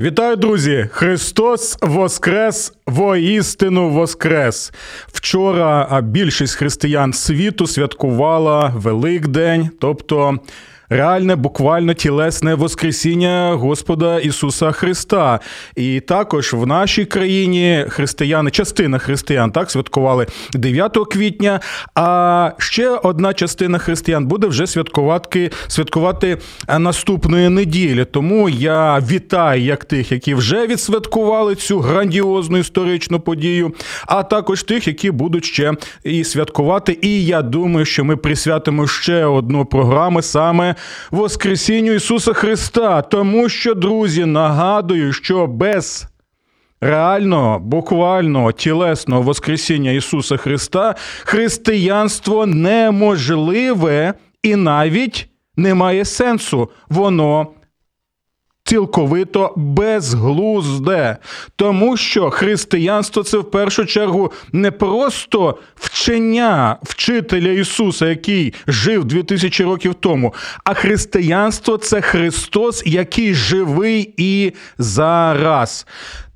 Вітаю, друзі! Христос Воскрес воістину Воскрес. Вчора більшість християн світу святкувала Великдень, тобто реальне, буквально тілесне Воскресіння Господа Ісуса Христа. І також в нашій країні християни, частина християн так святкували 9 квітня. А ще одна частина християн буде вже святкувати святкувати наступної неділі. Тому я вітаю як тих, які вже відсвяткували цю грандіозну історичну подію, а також тих, які будуть ще і святкувати. І я думаю, що ми присвятимо ще одну програму саме Воскресінню Ісуса Христа. Тому що, друзі, нагадую, що без реального, буквального, тілесного Воскресіння Ісуса Христа християнство неможливе і навіть не має сенсу. Воно цілковито безглузде, тому що християнство це в першу чергу не просто вчення вчителя Ісуса, який жив 2000 років тому, а християнство це Христос, який живий і зараз.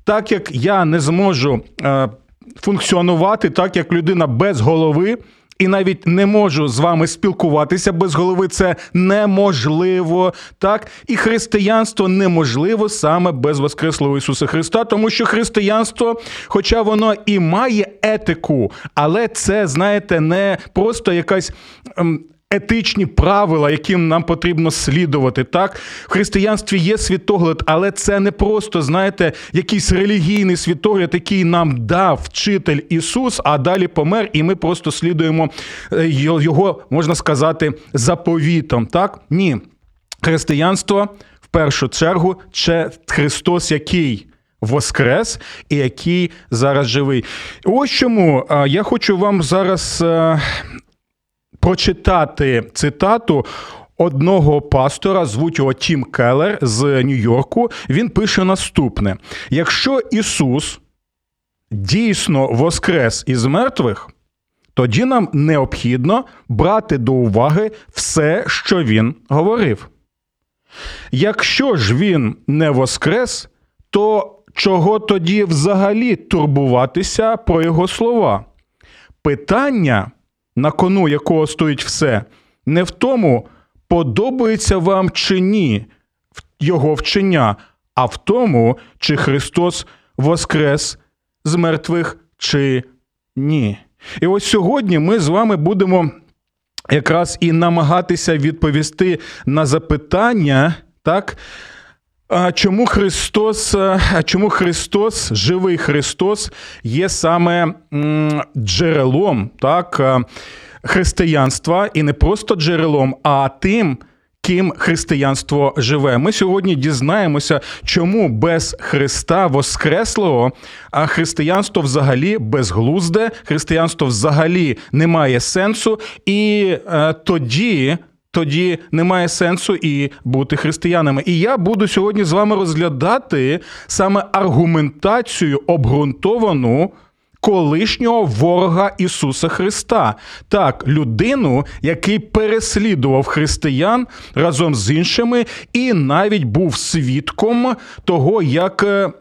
Так як я не зможу е, функціонувати, так як людина без голови і навіть не можу з вами спілкуватися без голови. Це неможливо. Так, і християнство неможливо саме без Воскреслого Ісуса Христа, тому що християнство, хоча воно і має етику, але це, знаєте, не просто якась. Ем, етичні правила, яким нам потрібно слідувати. Так, в християнстві є світогляд, але це не просто, знаєте, якийсь релігійний світогляд, який нам дав вчитель Ісус, а далі помер, і ми просто слідуємо е, його, можна сказати, заповітом. Так? Ні. Християнство в першу чергу це Христос, який. Воскрес і який зараз живий. Ось чому я хочу вам зараз е, прочитати цитату. Одного пастора, звуть його Тім Келлер з Нью-Йорку, він пише наступне: якщо Ісус дійсно воскрес із мертвих, тоді нам необхідно брати до уваги все, що Він говорив. Якщо ж він не воскрес, то чого тоді взагалі турбуватися про його слова? Питання на кону якого стоїть все, не в тому, подобається вам чи ні його вчення, а в тому, чи Христос воскрес з мертвих чи ні. І ось сьогодні ми з вами будемо якраз і намагатися відповісти на запитання, так? Чому Христос, чому Христос, живий Христос, є саме джерелом так, християнства, і не просто джерелом, а тим, ким християнство живе? Ми сьогодні дізнаємося, чому без Христа Воскреслого а християнство взагалі безглузде, християнство взагалі не має сенсу, і е, тоді тоді немає сенсу і бути християнами. І я буду сьогодні з вами розглядати саме аргументацію обґрунтовану. Колишнього ворога Ісуса Христа, так, людину, який переслідував християн разом з іншими, і навіть був свідком того, як е,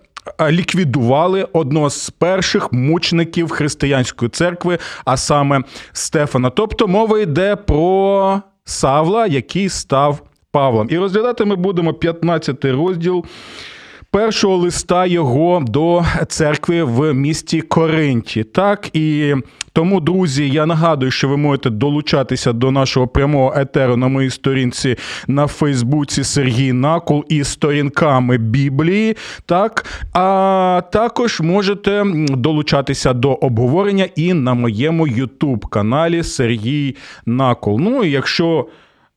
ліквідували одного з перших мучників християнської церкви, а саме Стефана. Тобто мова йде про Савла, який став Павлом. І розглядати ми будемо 15 розділ першого листа його до церкви в місті Коринті. Так і тому, друзі, я нагадую, що ви можете долучатися до нашого прямого етеру на моїй сторінці на Фейсбуці Сергій Накул із сторінками Біблії. Так, а також можете долучатися до обговорення і на моєму Ютуб каналі Сергій Накул. Ну і якщо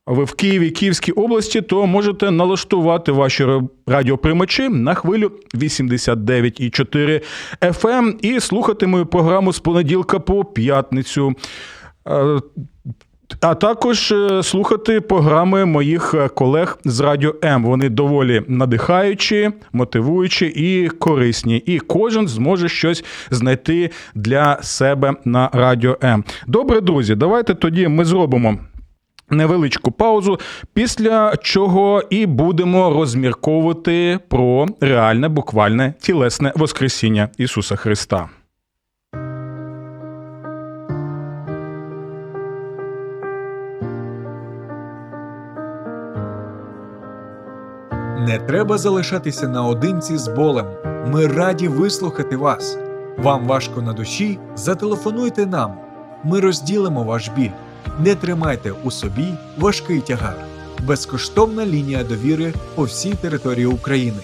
ви в Києві, Київській області, то можете налаштувати ваші радіоприймачі на хвилю 89,4 FM і слухати мою програму з понеділка по п'ятницю. Е, а також е, слухати програми моїх е, колег з Радіо М. Вони доволі надихаючі, мотивуючі і корисні. І кожен зможе щось знайти для себе на Радіо М. Добре, друзі, давайте тоді ми зробимо. Невеличку паузу, після чого і будемо розмірковувати про реальне буквальне тілесне Воскресіння Ісуса Христа. Не треба залишатися наодинці з болем. Ми раді вислухати вас. Вам важко на душі? Зателефонуйте нам. Ми розділимо ваш біль. Не тримайте у собі важкий тягар. Безкоштовна лінія довіри по всій території України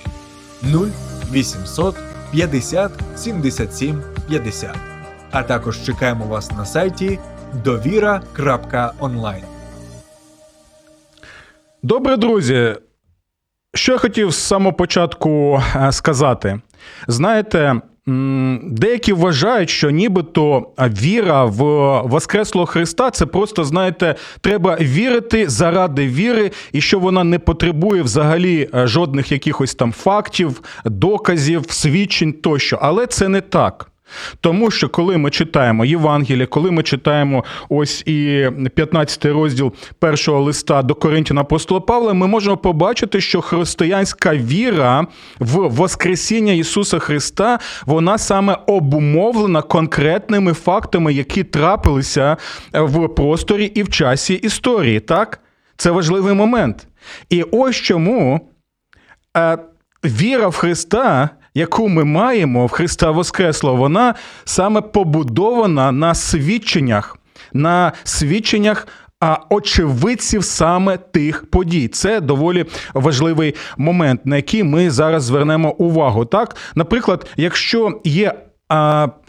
0800 50 77 50. А також чекаємо вас на сайті довіра.онлайн. Добре, друзі. Що я хотів з самого початку е, сказати? Знаєте, деякі вважають, що нібито віра в Воскреслого Христа це просто, знаєте, треба вірити заради віри, і що вона не потребує взагалі е, жодних якихось там фактів, доказів, свідчень тощо. Але це не так. Тому що коли ми читаємо Євангелія, коли ми читаємо ось і 15 розділ першого листа до Коринтян апостола Павла, ми можемо побачити, що християнська віра в Воскресіння Ісуса Христа, вона саме обумовлена конкретними фактами, які трапилися в просторі і в часі історії. Так? Це важливий момент. І ось чому е, віра в Христа яку ми маємо в Христа Воскресло, вона саме побудована на свідченнях, на свідченнях. А очевидців саме тих подій. Це доволі важливий момент, на який ми зараз звернемо увагу. Так, наприклад, якщо є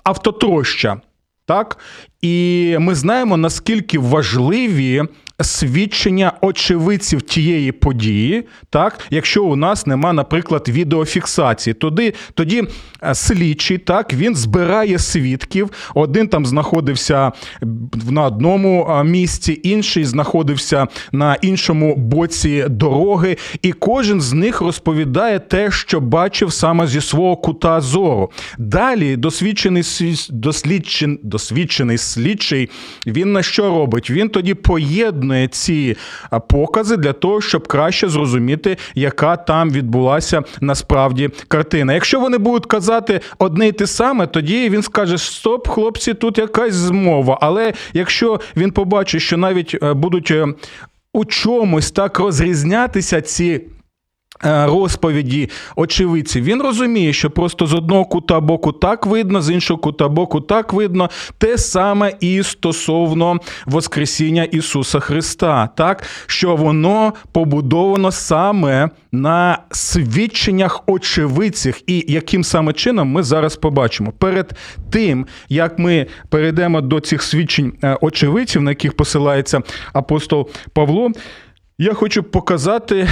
автотроща, так, і ми знаємо, наскільки важливі свідчення очевидців тієї події, так, якщо у нас нема, наприклад, відеофіксації, тоді тоді е, слідчий так, він збирає свідків. Один там знаходився на одному е, місці, інший знаходився на іншому боці дороги, і кожен з них розповідає те, що бачив саме зі свого кута зору. Далі досвідчений дослідчен, досвідчений слідчий, він на що робить? Він тоді поєднує ці покази для того, щоб краще зрозуміти, яка там відбулася насправді картина. Якщо вони будуть казати одне й те саме, тоді він скаже: Стоп, хлопці, тут якась змова. Але якщо він побачить, що навіть е, будуть е, у чомусь так розрізнятися ці. Е, розповіді очевидців, він розуміє, що просто з одного кута боку так видно, з іншого кута боку так видно. Те саме і стосовно Воскресіння Ісуса Христа, так що воно побудовано саме на свідченнях очевидців, і яким саме чином ми зараз побачимо. Перед тим як ми перейдемо до цих свідчень е, очевидців, на яких посилається апостол Павло. Я хочу показати,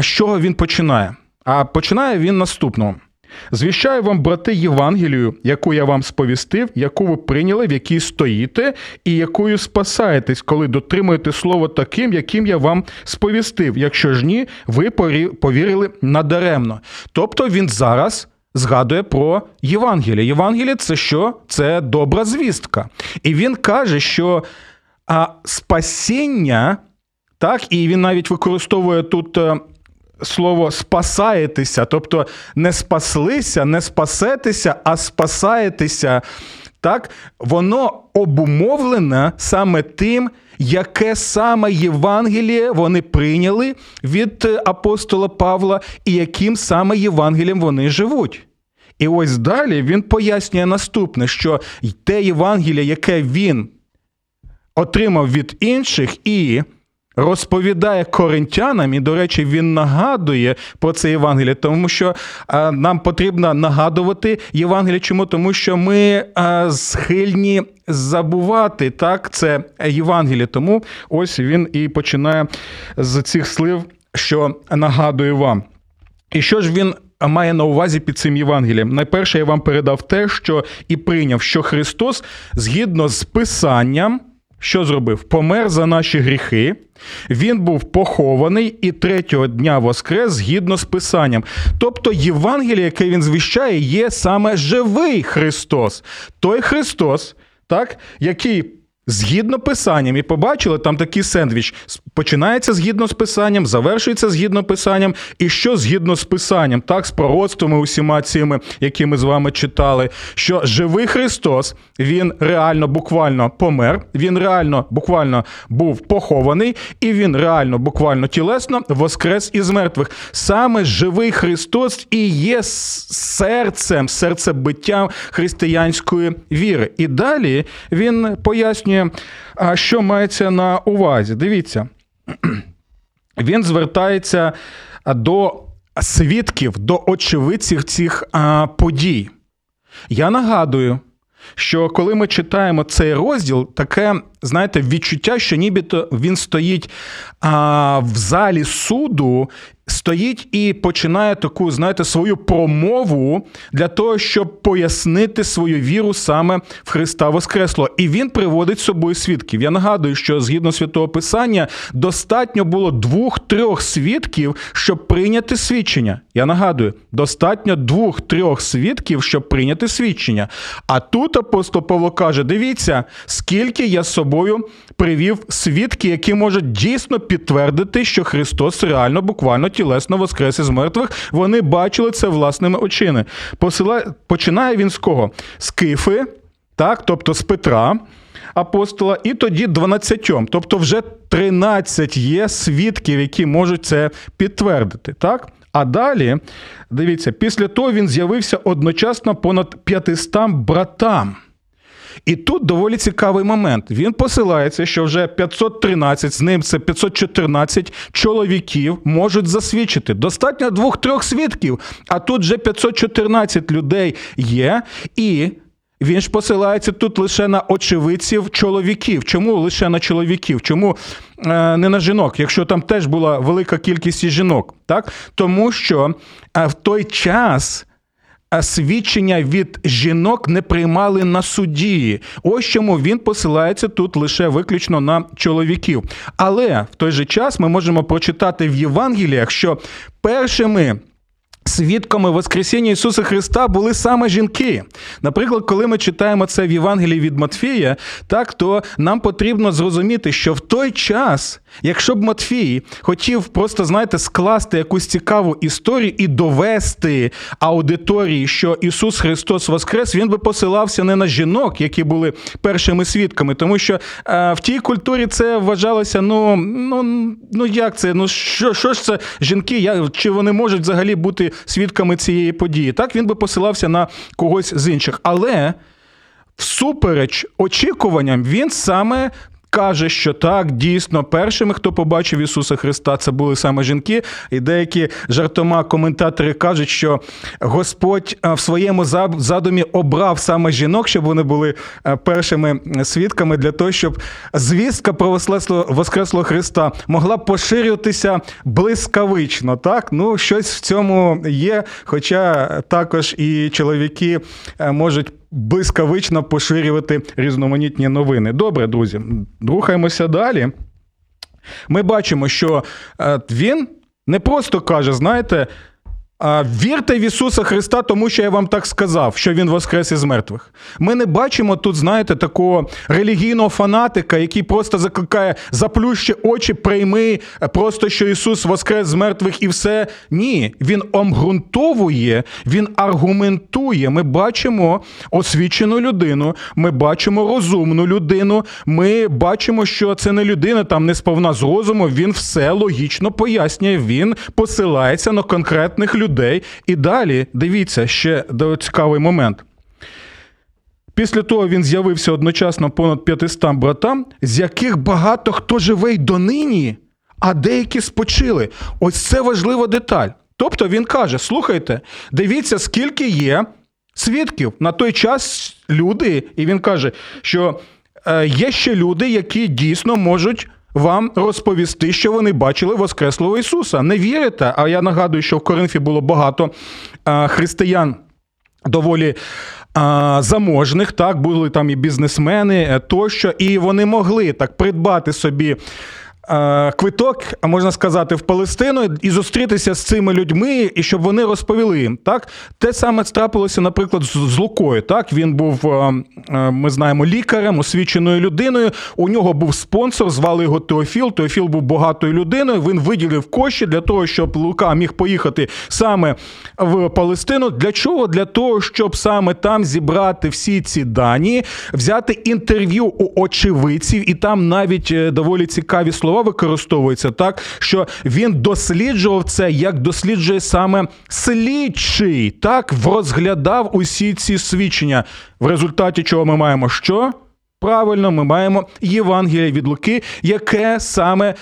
з чого він починає. А починає він наступного. Звіщаю вам, брати, Євангелію, яку я вам сповістив, яку ви прийняли, в якій стоїте, і якою спасаєтесь, коли дотримуєте слово таким, яким я вам сповістив. Якщо ж ні, ви повірили надаремно. Тобто він зараз згадує про Євангеліє. Євангеліє це що? Це добра звістка. І він каже, що а, спасіння. Так, і він навіть використовує тут е, слово спасаєтеся, тобто не спаслися, не спасетеся, а спасаєтеся. Так, воно обумовлене саме тим, яке саме Євангеліє вони прийняли від е, апостола Павла, і яким саме Євангелієм вони живуть. І ось далі він пояснює наступне: що те Євангеліє, яке він отримав від інших, і розповідає коринтянам, і, до речі, він нагадує про це Євангеліє, тому що а, нам потрібно нагадувати Євангеліє. Чому? Тому що ми а, схильні забувати так, це Євангеліє. Тому ось він і починає з цих слів, що нагадує вам. І що ж він має на увазі під цим Євангелієм? Найперше я вам передав те, що і прийняв, що Христос згідно з Писанням. Що зробив? Помер за наші гріхи. Він був похований і третього дня воскрес згідно з Писанням. Тобто Євангеліє, яке він звіщає, є саме живий Христос. Той Христос, так, який Згідно писанням, і побачили там такий сендвіч. Починається згідно з писанням, завершується згідно писанням, і що згідно з писанням, так, з пророцтвами усіма цими, які ми з вами читали, що живий Христос, він реально буквально помер, він реально буквально був похований, і він реально буквально тілесно воскрес із мертвих. Саме живий Христос і є серцем, серцебиттям християнської віри. І далі він пояснює що мається на увазі. Дивіться, він звертається до свідків, до очевидців цих подій. Я нагадую, що коли ми читаємо цей розділ, таке, знаєте, відчуття, що нібито він стоїть а, в залі суду стоїть і починає таку, знаєте, свою промову для того, щоб пояснити свою віру саме в Христа Воскресло. І він приводить з собою свідків. Я нагадую, що згідно святого Писання достатньо було двох-трьох свідків, щоб прийняти свідчення. Я нагадую, достатньо двох-трьох свідків, щоб прийняти свідчення. А тут апостол Павло каже: дивіться, скільки я з собою привів свідки, які можуть дійсно підтвердити, що Христос реально буквально тілесно воскрес із мертвих. Вони бачили це власними очима. Посила... Починає він з кого? З Кифи, так, тобто з Петра. Апостола, і тоді 12. Тобто вже 13 є свідків, які можуть це підтвердити. так? А далі, дивіться, після того він з'явився одночасно понад 500 братам. І тут доволі цікавий момент. Він посилається, що вже 513, з ним це 514 чоловіків можуть засвідчити. Достатньо двох-трьох свідків, а тут вже 514 людей є. І він ж посилається тут лише на очевидців чоловіків. Чому лише на чоловіків? Чому е, не на жінок? Якщо там теж була велика кількість жінок, так тому що е, в той час свідчення від жінок не приймали на суді. Ось чому він посилається тут лише виключно на чоловіків. Але в той же час ми можемо прочитати в Євангеліях, що першими Свідками Воскресіння Ісуса Христа були саме жінки. Наприклад, коли ми читаємо це в Євангелії від Матфія, так то нам потрібно зрозуміти, що в той час, якщо б Матфій хотів просто, знаєте, скласти якусь цікаву історію і довести аудиторії, що Ісус Христос Воскрес, він би посилався не на жінок, які були першими свідками, тому що е, в тій культурі це вважалося, ну ну, ну як це? Ну що що ж це жінки? Як, чи вони можуть взагалі бути свідками цієї події. Так він би посилався на когось з інших. Але всупереч очікуванням, він саме каже, що так, дійсно, першими, хто побачив Ісуса Христа, це були саме жінки. І деякі жартома коментатори кажуть, що Господь е, в своєму задумі обрав саме жінок, щоб вони були е, першими свідками для того, щоб звістка про Воскреслого, Христа могла поширюватися блискавично. Так, ну щось в цьому є. Хоча також і чоловіки е, можуть блискавично поширювати різноманітні новини. Добре, друзі, рухаємося далі. Ми бачимо, що е, він не просто каже, знаєте, Вірте в Ісуса Христа, тому що я вам так сказав, що Він воскрес із мертвих. Ми не бачимо тут, знаєте, такого релігійного фанатика, який просто закликає заплющи очі, прийми, просто що Ісус воскрес з мертвих і все. Ні, Він обґрунтовує, Він аргументує. Ми бачимо освічену людину, ми бачимо розумну людину. Ми бачимо, що це не людина там не сповна з розуму. Він все логічно пояснює. Він посилається на конкретних людей людей. І далі дивіться ще цікавий момент. Після того він з'явився одночасно понад 500 братам, з яких багато хто живе й донині. а деякі спочили. Ось це важлива деталь. Тобто він каже: слухайте, дивіться, скільки є свідків. На той час люди, і він каже, що е, є ще люди, які дійсно можуть. Вам розповісти, що вони бачили Воскреслого Ісуса. Не вірите? А я нагадую, що в Коринфі було багато християн доволі заможних, так, були там і бізнесмени е, тощо, і вони могли так придбати собі. Е, Квиток, можна сказати, в Палестину і зустрітися з цими людьми, і щоб вони розповіли їм. Так, те саме трапилося, наприклад, з Лукою. Так, він був, е, е, ми знаємо, лікарем, освіченою людиною. У нього був спонсор, звали його Теофіл. Теофіл був багатою людиною. Він виділив кошти для того, щоб Лука міг поїхати саме в Палестину. Для чого? Для того, щоб саме там зібрати всі ці дані, взяти інтерв'ю у очевидців, і там навіть доволі цікаві слова використовуються, так що він досліджував це, як досліджує саме слідчий, так розглядав усі ці свідчення. В результаті чого ми маємо що? Правильно, ми маємо Євангеліє від Луки, яке саме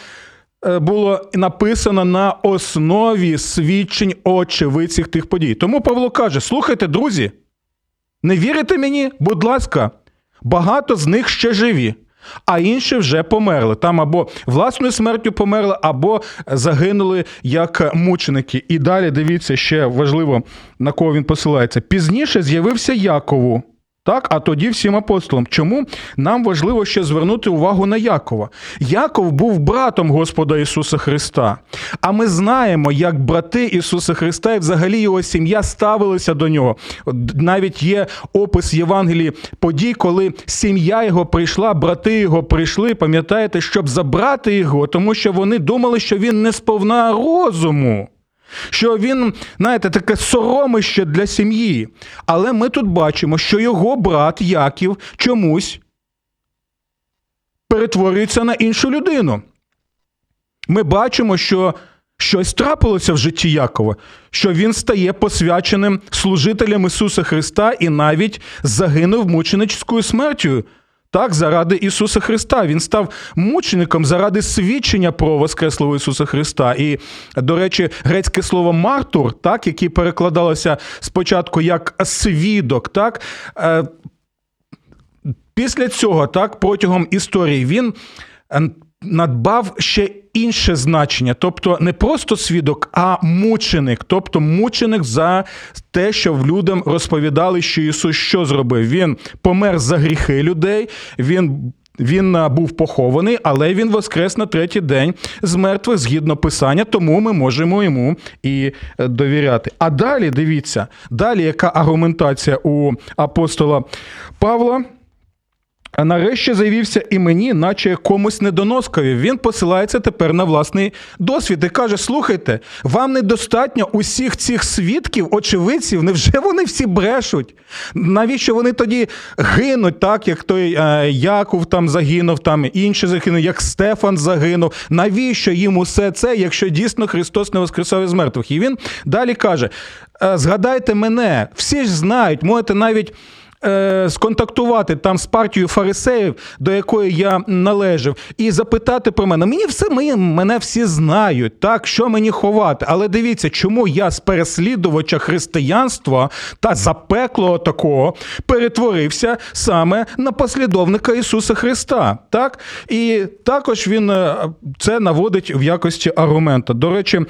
е, було написано на основі свідчень очевидців тих подій. Тому Павло каже: слухайте, друзі, не вірите мені? Будь ласка, багато з них ще живі. А інші вже померли. Там або власною смертю померли, або загинули як мученики. І далі дивіться ще важливо, на кого він посилається. Пізніше з'явився Якову. Так, а тоді всім апостолам. Чому нам важливо ще звернути увагу на Якова? Яков був братом Господа Ісуса Христа. А ми знаємо, як брати Ісуса Христа і взагалі його сім'я ставилися до нього. Навіть є опис Євангелії подій, коли сім'я його прийшла, брати його прийшли, пам'ятаєте, щоб забрати його, тому що вони думали, що він не сповна розуму. Що він, знаєте, таке соромище для сім'ї. Але ми тут бачимо, що його брат Яків чомусь перетворюється на іншу людину. Ми бачимо, що щось трапилося в житті Якова, що він стає посвяченим служителем Ісуса Христа і навіть загинув мученицькою смертю. Так, заради Ісуса Христа. Він став мучеником заради свідчення про Воскреслого Ісуса Христа. І, до речі, грецьке слово мартур, так, яке перекладалося спочатку як свідок, так, е, після цього, так, протягом історії, він е, надбав ще інше значення, тобто не просто свідок, а мученик, тобто мученик за те, що людям розповідали, що Ісус що зробив. Він помер за гріхи людей. він він був похований, але він воскрес на третій день з мертвих згідно писання, тому ми можемо йому і е, довіряти. А далі дивіться, далі яка аргументація у апостола Павла? Нарешті завівся і мені, наче комусь недоноскові. Він посилається тепер на власний досвід і каже: слухайте, вам недостатньо усіх цих свідків, очевидців, невже вони всі брешуть? Навіщо вони тоді гинуть, так як той е, Яков там загинув, там інші загинув, як Стефан загинув? Навіщо їм усе це, якщо дійсно Христос не воскресав із мертвих? І він далі каже: «Е, згадайте мене, всі ж знають, можете навіть е, сконтактувати там з партією фарисеїв, до якої я належав, і запитати про мене. Мені все мені, мене всі знають, так що мені ховати. Але дивіться, чому я з переслідувача християнства та запеклого такого перетворився саме на послідовника Ісуса Христа. Так? І також він е, це наводить в якості аргумента. До речі,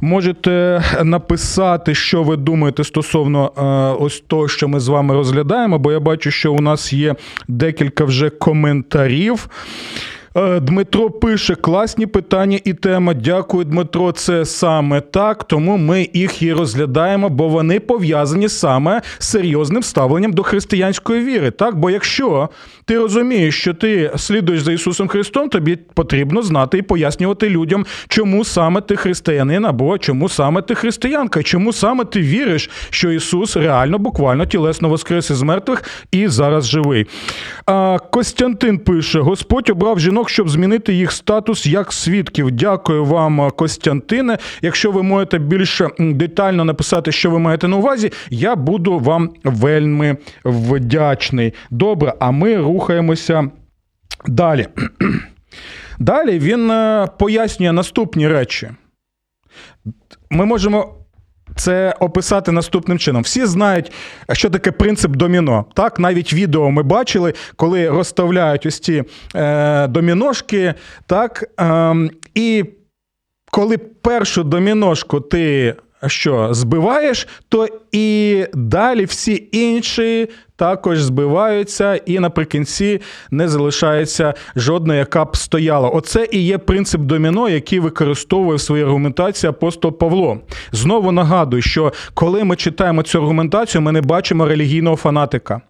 можете написати, що ви думаєте стосовно е, ось того, що ми з вами розглядаємо, бо я бачу, що у нас є декілька вже коментарів. Е, Дмитро пише класні питання і тема. Дякую, Дмитро. Це саме так. Тому ми їх і розглядаємо, бо вони пов'язані саме з серйозним ставленням до християнської віри. Так, бо якщо ти розумієш, що ти слідуєш за Ісусом Христом, тобі потрібно знати і пояснювати людям, чому саме ти християнин, або чому саме ти християнка, чому саме ти віриш, що Ісус реально, буквально тілесно воскрес із мертвих і зараз живий. А Костянтин пише: Господь обрав жінок, щоб змінити їх статус як свідків. Дякую вам, Костянтине. Якщо ви можете більш детально написати, що ви маєте на увазі, я буду вам вельми вдячний. Добре, а ми рухаємося далі. Далі він е, пояснює наступні речі. Ми можемо це описати наступним чином. Всі знають, що таке принцип доміно. Так, навіть відео ми бачили, коли розставляють ось ці е, доміношки, так, е, і коли першу доміношку ти що збиваєш, то і далі всі інші також збиваються, і наприкінці не залишається жодна, яка б стояла. Оце і є принцип доміно, який використовує в своїй аргументації апостол Павло. Знову нагадую, що коли ми читаємо цю аргументацію, ми не бачимо релігійного фанатика.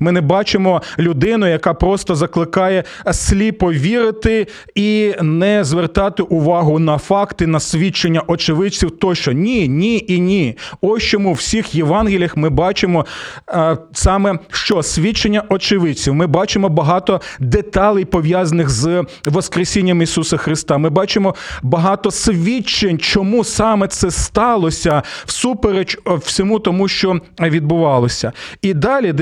Ми не бачимо людину, яка просто закликає сліпо вірити і не звертати увагу на факти, на свідчення очевидців. Тощо ні, ні і ні. Ось чому в всіх Євангеліях ми бачимо а, саме що свідчення очевидців. Ми бачимо багато деталей пов'язаних з Воскресінням Ісуса Христа. Ми бачимо багато свідчень, чому саме це сталося всупереч всьому тому, що відбувалося. І далі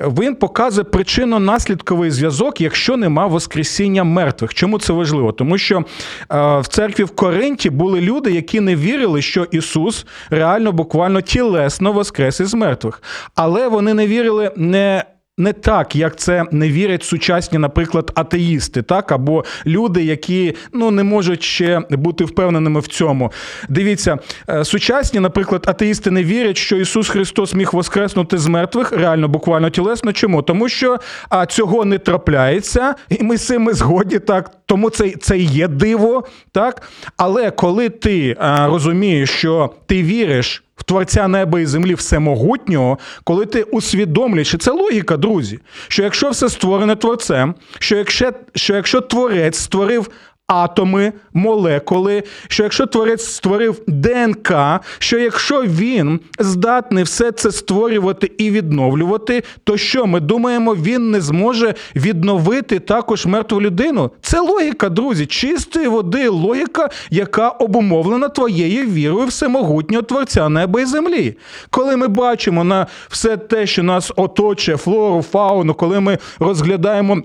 він показує причинно-наслідковий зв'язок, якщо нема Воскресіння мертвих. Чому це важливо? Тому що в церкві в Коринті були люди, які не вірили, що Ісус реально буквально тілесно воскрес із мертвих. Але вони не вірили не не так, як це не вірять сучасні, наприклад, атеїсти, так або люди, які ну не можуть ще бути впевненими в цьому. Дивіться, е, сучасні, наприклад, атеїсти не вірять, що Ісус Христос міг воскреснути з мертвих, реально, буквально тілесно. Чому? Тому що а, цього не трапляється, і ми з цим згодні, так. Тому це це є диво, так. Але коли ти а, розумієш, що ти віриш в Творця неба і землі всемогутнього, коли ти усвідомлюєш, і це логіка, друзі, що якщо все створене творцем, що якщо, що якщо творець створив атоми, молекули, що якщо творець створив ДНК, що якщо він здатний все це створювати і відновлювати, то що ми думаємо, він не зможе відновити також мертву людину? Це логіка, друзі, чистої води, логіка, яка обумовлена твоєю вірою всемогутнього творця неба і землі. Коли ми бачимо на все те, що нас оточує, флору, фауну, коли ми розглядаємо.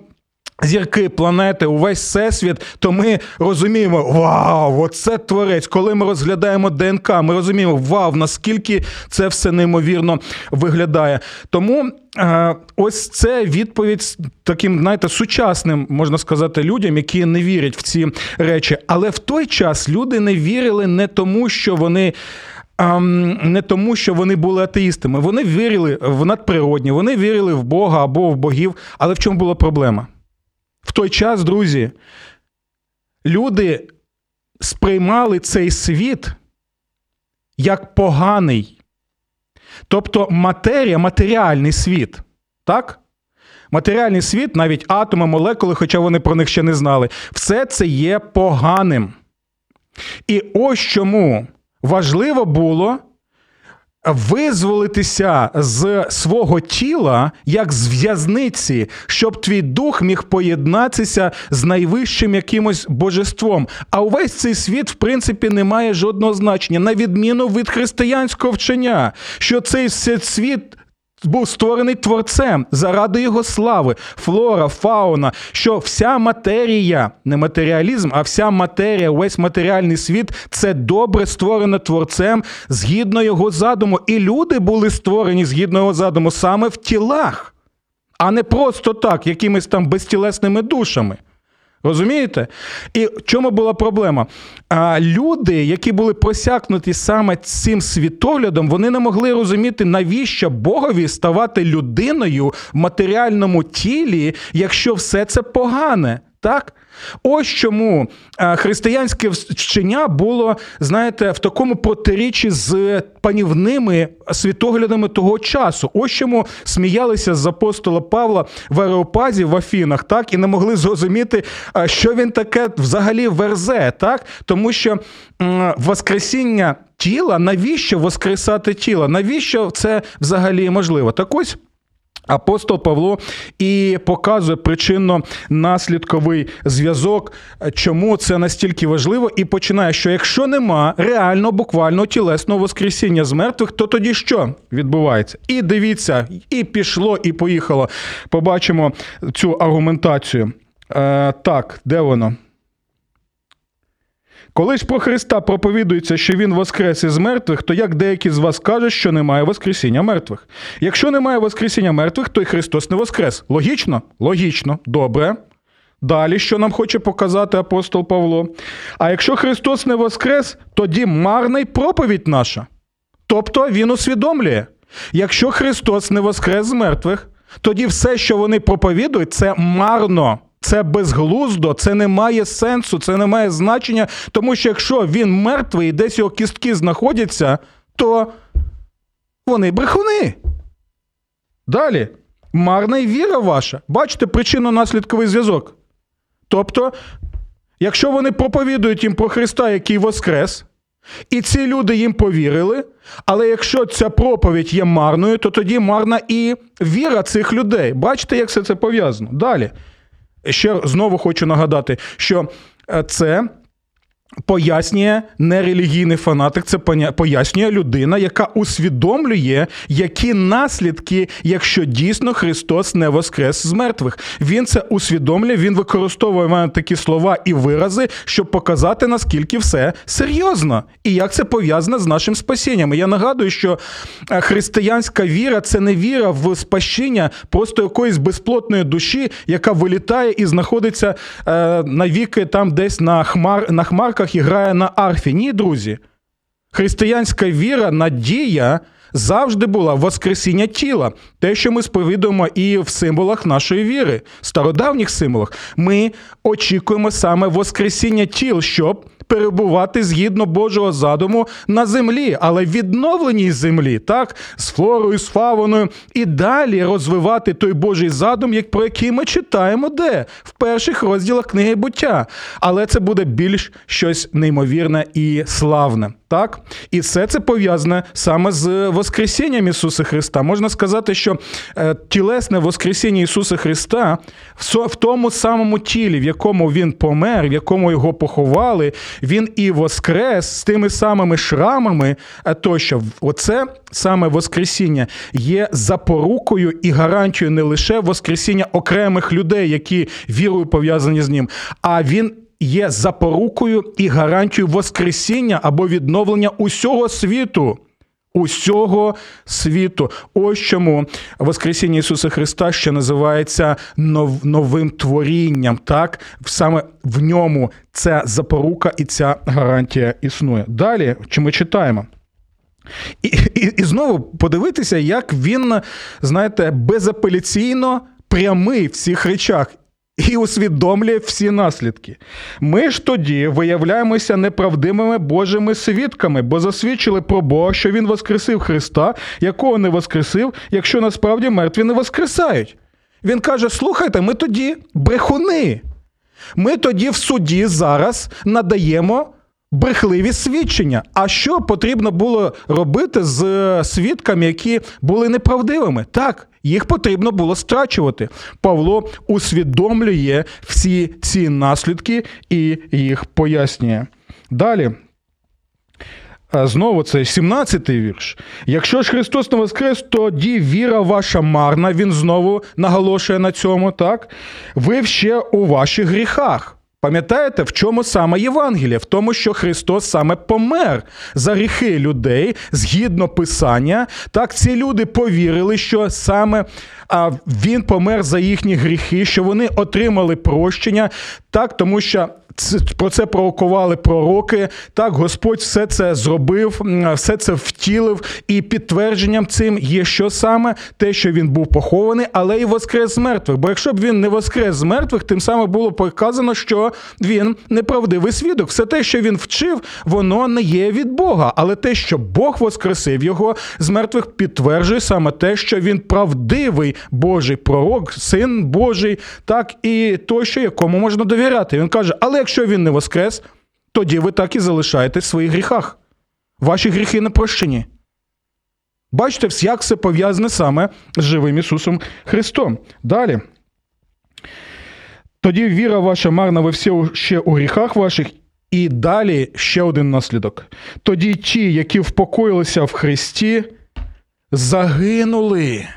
Зірки, планети, увесь всесвіт, то ми розуміємо, вау, оце творець. Коли ми розглядаємо ДНК, ми розуміємо, вау, наскільки це все неймовірно виглядає. Тому е, ось це відповідь таким, знаєте, сучасним, можна сказати, людям, які не вірять в ці речі. Але в той час люди не вірили не тому, що вони. Не тому, що вони були атеїстами. Вони вірили в надприродні, вони вірили в Бога або в богів. Але в чому була проблема? В той час, друзі, люди сприймали цей світ як поганий. Тобто матерія, матеріальний світ. Так? Матеріальний світ, навіть атоми, молекули, хоча вони про них ще не знали, все це є поганим. І ось чому важливо було визволитися з свого тіла як з в'язниці, щоб твій дух міг поєднатися з найвищим якимось божеством. А увесь цей світ, в принципі, не має жодного значення, на відміну від християнського вчення, що цей світ був створений творцем заради його слави, флора, фауна, що вся матерія, не матеріалізм, а вся матерія, весь матеріальний світ це добре створено творцем згідно його задуму. І люди були створені згідно його задуму саме в тілах, а не просто так, якимись там безтілесними душами. Розумієте? І в чому була проблема? А, Люди, які були просякнуті саме цим світоглядом, вони не могли розуміти, навіщо Богові ставати людиною в матеріальному тілі, якщо все це погане. Так? Ось чому е, християнське вчення було, знаєте, в такому протиріччі з панівними світоглядами того часу. Ось чому сміялися з апостола Павла в Ареопазі в Афінах, так, і не могли зрозуміти, е, що він таке взагалі верзе, так? Тому що воскресіння тіла, навіщо воскресати тіло? Навіщо це взагалі можливо? Так ось. Апостол Павло і показує причинно-наслідковий зв'язок, чому це настільки важливо, і починає, що якщо нема реально буквально тілесного воскресіння з мертвих, то тоді що відбувається? І дивіться, і пішло, і поїхало. Побачимо цю аргументацію. Е, так, де воно? Коли ж про Христа проповідується, що Він воскрес із мертвих, то як деякі з вас кажуть, що немає Воскресіння мертвих? Якщо немає Воскресіння мертвих, то й Христос не воскрес. Логічно? Логічно. Добре. Далі, що нам хоче показати апостол Павло? А якщо Христос не воскрес, тоді марна й проповідь наша. Тобто Він усвідомлює, якщо Христос не воскрес з мертвих, тоді все, що вони проповідують, це марно. Це безглуздо, це не має сенсу, це не має значення, тому що якщо він мертвий і десь його кістки знаходяться, то вони брехуни. Далі. Марна й віра ваша. Бачите причинно-наслідковий зв'язок. Тобто, якщо вони проповідують їм про Христа, який воскрес, і ці люди їм повірили, але якщо ця проповідь є марною, то тоді марна і віра цих людей. Бачите, як все це пов'язано? Далі. Ще знову хочу нагадати, що е, це пояснює не релігійний фанатик, це пояснює людина, яка усвідомлює, які наслідки, якщо дійсно Христос не воскрес з мертвих. Він це усвідомлює, він використовує такі слова і вирази, щоб показати, наскільки все серйозно і як це пов'язане з нашим спасінням. Я нагадую, що е, християнська віра це не віра в спасіння просто якоїсь безплотної душі, яка вилітає і знаходиться е, навіки там десь на хмар на хмарках і грає на арфі. Ні, друзі. Християнська віра, надія завжди була воскресіння тіла, те, що ми сповідуємо і в символах нашої віри, стародавніх символах. Ми очікуємо саме воскресіння тіл, щоб перебувати згідно Божого задуму на землі, але відновленій землі, так, з флорою, з фавоною, і далі розвивати той Божий задум, як про який ми читаємо, де в перших розділах книги буття. Але це буде більш щось неймовірне і славне. Так? І все це пов'язане саме з Воскресінням Ісуса Христа. Можна сказати, що е, тілесне Воскресіння Ісуса Христа в тому самому тілі, в якому Він помер, в якому його поховали, Він і воскрес з тими самими шрамами. Тощо, оце саме Воскресіння є запорукою і гарантією не лише Воскресіння окремих людей, які вірою пов'язані з ним, а він є запорукою і гарантією Воскресіння або відновлення усього світу. Усього світу. Ось чому Воскресіння Ісуса Христа ще називається нов, новим творінням. Так, саме в ньому ця запорука і ця гарантія існує. Далі, чи ми читаємо? І, і, І знову подивитися, як він, знаєте, безапеляційно прямий в цих речах і усвідомлює всі наслідки. Ми ж тоді виявляємося неправдимими Божими свідками, бо засвідчили про Бога, що Він воскресив Христа, якого не воскресив, якщо насправді мертві не воскресають. Він каже: слухайте, ми тоді брехуни. Ми тоді в суді зараз надаємо брехливі свідчення. А що потрібно було робити з свідками, які були неправдивими? Так, їх потрібно було страчувати. Павло усвідомлює всі ці наслідки і їх пояснює. Далі. Знову це 17-й вірш. Якщо ж Христос не воскрес, тоді віра ваша марна. Він знову наголошує на цьому, так? Ви ще у ваших гріхах. Пам'ятаєте, в чому саме Євангелія? В тому, що Христос саме помер за гріхи людей згідно Писання. Так, ці люди повірили, що саме а, Він помер за їхні гріхи, що вони отримали прощення, так, тому що про це провокували пророки. Так, Господь все це зробив, все це втілив, і підтвердженням цим є що саме те, що він був похований, але і воскрес з мертвих. Бо якщо б він не воскрес з мертвих, тим самим було показано, що він неправдивий свідок. Все те, що він вчив, воно не є від Бога. Але те, що Бог воскресив його з мертвих, підтверджує саме те, що він правдивий Божий пророк, син Божий, так і той, що якому можна довіряти. Він каже, але якщо він не воскрес, тоді ви так і залишаєтесь в своїх гріхах. Ваші гріхи не прощені. Бачите, як все пов'язане саме з живим Ісусом Христом. Далі. Тоді віра ваша марна, ви всі ще у гріхах ваших, і далі ще один наслідок. Тоді ті, які впокоїлися в Христі, загинули.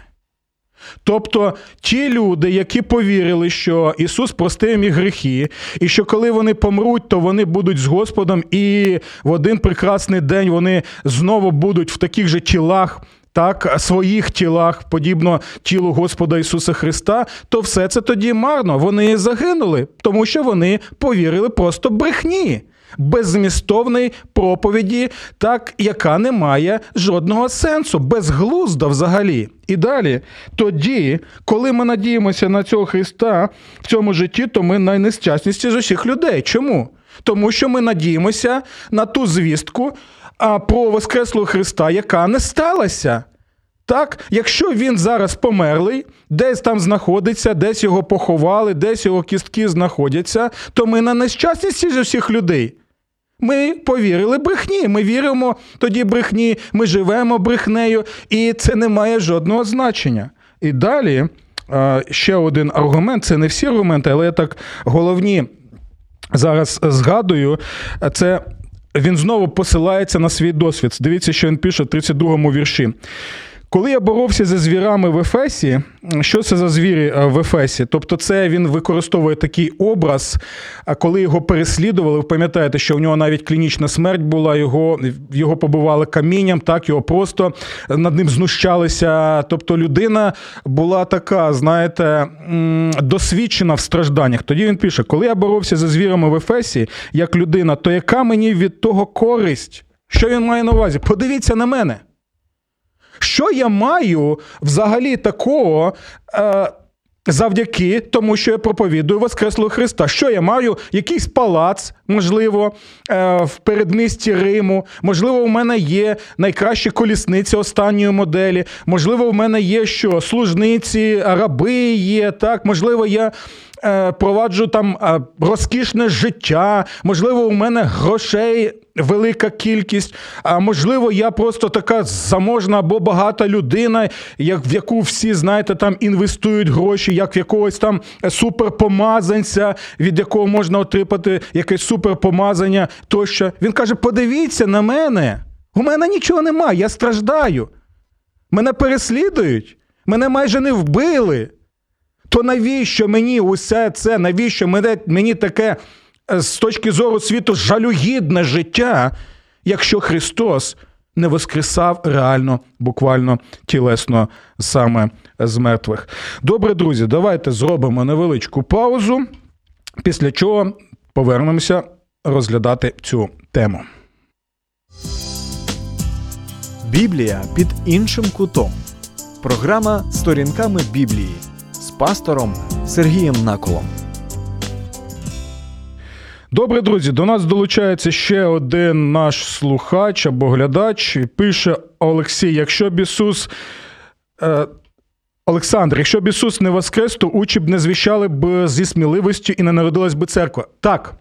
Тобто ті люди, які повірили, що Ісус простив їм гріхи, і що коли вони помруть, то вони будуть з Господом, і в один прекрасний день вони знову будуть в таких же тілах. Так, своїх тілах, подібно тілу Господа Ісуса Христа, то все це тоді марно. Вони загинули, тому що вони повірили просто брехні беззмістовної проповіді, так яка не має жодного сенсу, безглузда взагалі. І далі, тоді, коли ми надіємося на цього Христа в цьому житті, то ми найнещасніші з усіх людей. Чому? Тому що ми надіємося на ту звістку а, про Воскреслого Христа, яка не сталася. Так, якщо він зараз померлий, десь там знаходиться, десь його поховали, десь його кістки знаходяться, то ми на нещасності з усіх людей. Ми повірили брехні. Ми віримо тоді брехні, ми живемо брехнею, і це не має жодного значення. І далі ще один аргумент: це не всі аргументи, але я так головні зараз згадую. Це він знову посилається на свій досвід. Дивіться, що він пише в 32-му вірші. Коли я боровся зі звірами в Ефесі, що це за звірі е, в Ефесі? Тобто, це він використовує такий образ, а коли його переслідували, ви пам'ятаєте, що в нього навіть клінічна смерть була, його його побивали камінням, так його просто над ним знущалися. Тобто людина була така, знаєте, досвідчена в стражданнях. Тоді він пише: коли я боровся зі звірами в Ефесі, як людина, то яка мені від того користь? Що він має на увазі? Подивіться на мене. Що я маю взагалі такого? Е, Завдяки тому, що я проповідую Воскреслого Христа. Що я маю? Якийсь палац, можливо, е, в передмісті Риму. Можливо, у мене є найкращі колісниці останньої моделі. Можливо, у мене є що служниці, раби є. Так, можливо, я Е, проваджу там е, розкішне життя, можливо, у мене грошей велика кількість, а можливо, я просто така заможна або багата людина, як в яку всі, знаєте, там інвестують гроші, як в якогось там суперпомазанця, від якого можна отримати якесь суперпомазання тощо. Він каже: подивіться на мене, у мене нічого немає, я страждаю. Мене переслідують, мене майже не вбили то навіщо мені усе це? Навіщо мене, мені таке е, з точки зору світу жалюгідне життя, якщо Христос не воскресав реально, буквально тілесно саме з мертвих? Добре, друзі, давайте зробимо невеличку паузу, після чого повернемося розглядати цю тему. Біблія під іншим кутом. Програма сторінками Біблії пастором Сергієм Наколом. Добре, друзі, до нас долучається ще один наш слухач або глядач. Пише Олексій: якщо б Ісус. Е, Олександр, якщо б Ісус не воскрес, то учі б не звіщали б зі сміливістю і не народилась би церква. Так,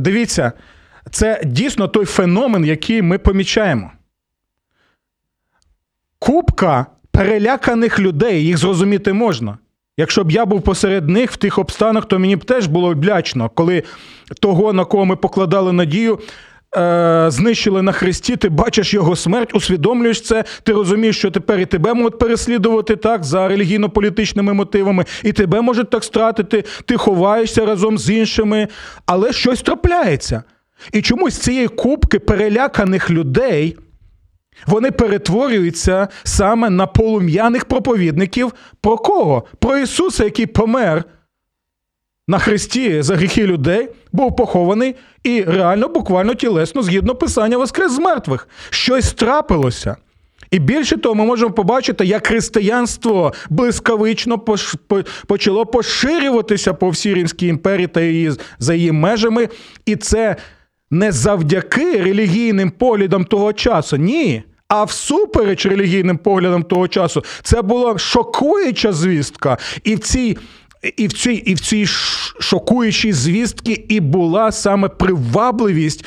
дивіться, це дійсно той феномен, який ми помічаємо. Купка переляканих людей, їх зрозуміти можна. Якщо б я був посеред них в тих обстанах, то мені б теж було облячно, коли того, на кого ми покладали надію, е, знищили на хресті, ти бачиш його смерть, усвідомлюєш це, ти розумієш, що тепер і тебе можуть переслідувати так за релігійно-політичними мотивами, і тебе можуть так стратити, ти ховаєшся разом з іншими, але щось трапляється. І чомусь цієї кубки переляканих людей. Вони перетворюються саме на полум'яних проповідників. Про кого? Про Ісуса, який помер на хресті за гріхи людей, був похований і реально, буквально тілесно, згідно писання воскрес з мертвих. Щось трапилося. І більше того, ми можемо побачити, як християнство блискавично почало поширюватися по всій Римській імперії та її за її межами. І це не завдяки релігійним поглядам того часу. Ні. А всупереч релігійним поглядам того часу, це була шокуюча звістка. І в цій. І в цій і в цій шокуючій звістці і була саме привабливість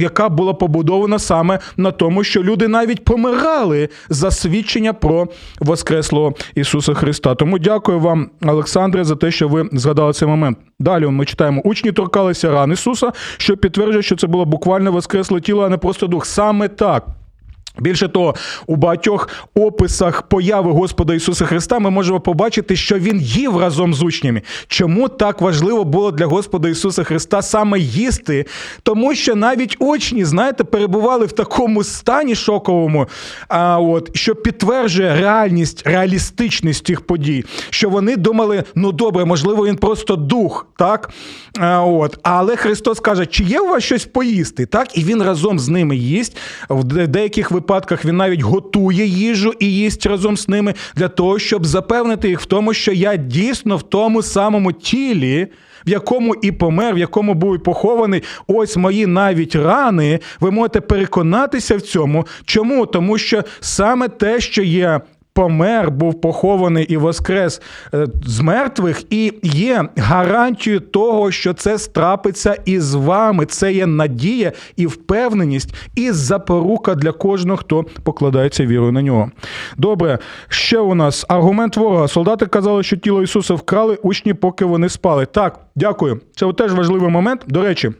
яка була побудована саме на тому, що люди навіть помирали за свідчення про Воскреслого Ісуса Христа. Тому дякую вам, Олександре, за те, що ви згадали цей момент. Далі ми читаємо: учні торкалися ран Ісуса, що підтверджує, що це було буквально воскресле тіло, а не просто дух. Саме так. Більше того, у багатьох описах появи Господа Ісуса Христа ми можемо побачити, що Він їв разом з учнями. Чому так важливо було для Господа Ісуса Христа саме їсти? Тому що навіть учні, знаєте, перебували в такому стані шоковому, а от що підтверджує реальність, реалістичність цих подій, що вони думали, ну добре, можливо, він просто дух, так? А, от. Але Христос каже, чи є у вас щось поїсти? Так, і він разом з ними їсть. В деяких випадках він навіть готує їжу і їсть разом з ними для того, щоб запевнити їх в тому, що я дійсно в тому самому тілі. В якому і помер, в якому був і похований, ось мої навіть рани. Ви можете переконатися в цьому. Чому? Тому що саме те, що є помер, був похований і воскрес е, з мертвих, і є гарантією того, що це страпиться із вами. Це є надія і впевненість, і запорука для кожного, хто покладається вірою на нього. Добре, ще у нас аргумент ворога. Солдати казали, що тіло Ісуса вкрали учні, поки вони спали. Так, дякую. Це теж важливий момент. До речі.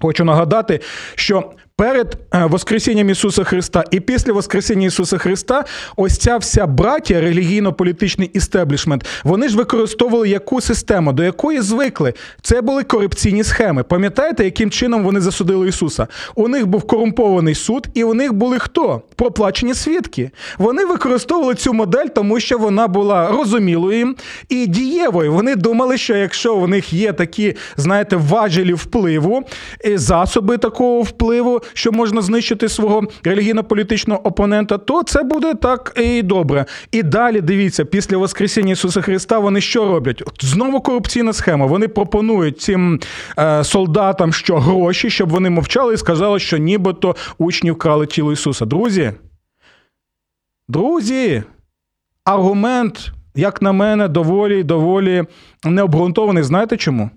Хочу нагадати, що перед е, Воскресінням Ісуса Христа і після Воскресіння Ісуса Христа ось ця вся браття, релігійно-політичний істеблішмент, вони ж використовували яку систему, до якої звикли. Це були корупційні схеми. Пам'ятаєте, яким чином вони засудили Ісуса? У них був корумпований суд, і у них були хто? Проплачені свідки. Вони використовували цю модель, тому що вона була розумілою і дієвою. Вони думали, що якщо в них є такі, знаєте, важелі впливу, засоби такого впливу, що можна знищити свого релігійно-політичного опонента, то це буде так і добре. І далі дивіться, після Воскресіння Ісуса Христа вони що роблять? Знову корупційна схема. Вони пропонують цим е, солдатам що гроші, щоб вони мовчали і сказали, що нібито учні вкрали тіло Ісуса. Друзі, друзі, аргумент, як на мене, доволі доволі необґрунтований. Знаєте чому?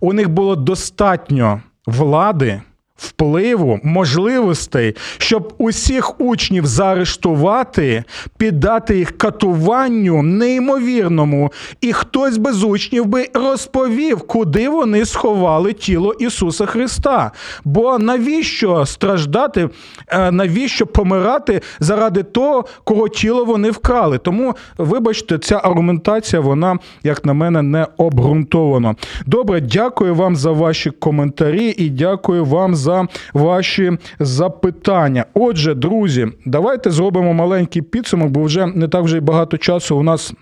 У них було достатньо влади, впливу, можливостей, щоб усіх учнів заарештувати, піддати їх катуванню неймовірному, і хтось би з учнів би розповів, куди вони сховали тіло Ісуса Христа. Бо навіщо страждати, е, навіщо помирати заради того, кого тіло вони вкрали? Тому, вибачте, ця аргументація, вона, як на мене, не обґрунтована. Добре, дякую вам за ваші коментарі і дякую вам за ваші запитання. Отже, друзі, давайте зробимо маленький підсумок, бо вже не так вже й багато часу у нас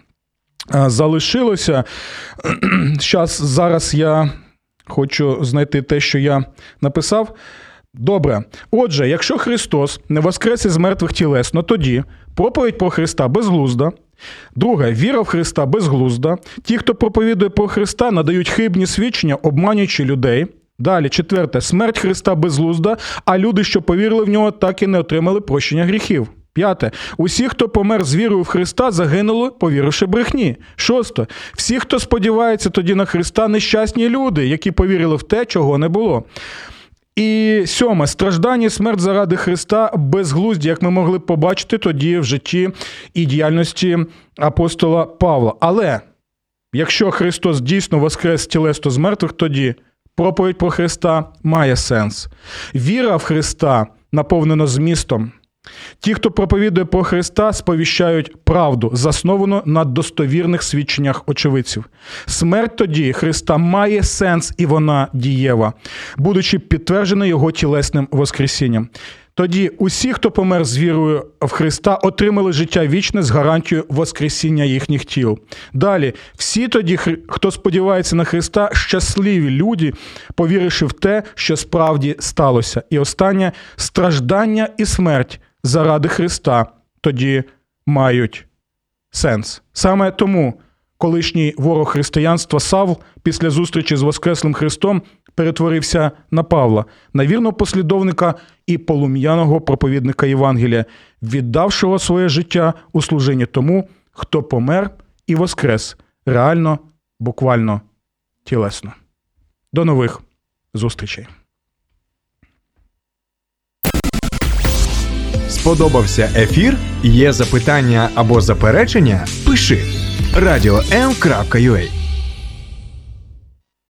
е, залишилося. Щас, зараз я хочу знайти те, що я написав. Добре. Отже, якщо Христос не воскрес із мертвих тілесно, тоді проповідь про Христа безглузда. Друге, віра в Христа безглузда. Ті, хто проповідує про Христа, надають хибні свідчення, обманюючи людей. Далі, четверте, смерть Христа безглузда, а люди, що повірили в нього, так і не отримали прощення гріхів. П'яте. Усі, хто помер з вірою в Христа, загинули, повіривши брехні. Шосте. Всі, хто сподівається тоді на Христа, нещасні люди, які повірили в те, чого не було. І сьоме страждання і смерть заради Христа безглузді, як ми могли побачити тоді в житті і діяльності апостола Павла. Але якщо Христос дійсно воскрес тілесно з мертвих, тоді проповідь про Христа має сенс. Віра в Христа наповнена змістом. Ті, хто проповідує про Христа, сповіщають правду, засновану на достовірних свідченнях очевидців. Смерть тоді Христа має сенс і вона дієва, будучи підтверджена його тілесним воскресінням. Тоді усі, хто помер з вірою в Христа, отримали життя вічне з гарантією воскресіння їхніх тіл. Далі, всі тоді, хто сподівається на Христа, щасливі люди, повіривши в те, що справді сталося. І останнє страждання і смерть заради Христа тоді мають сенс. Саме тому колишній ворог християнства Савл після зустрічі з Воскреслим Христом перетворився на Павла, на вірного послідовника і полум'яного проповідника Євангелія, віддавшого своє життя у служінні тому, хто помер і воскрес реально, буквально, тілесно. До нових зустрічей. Сподобався ефір? Є запитання або заперечення? Пиши радіом.ua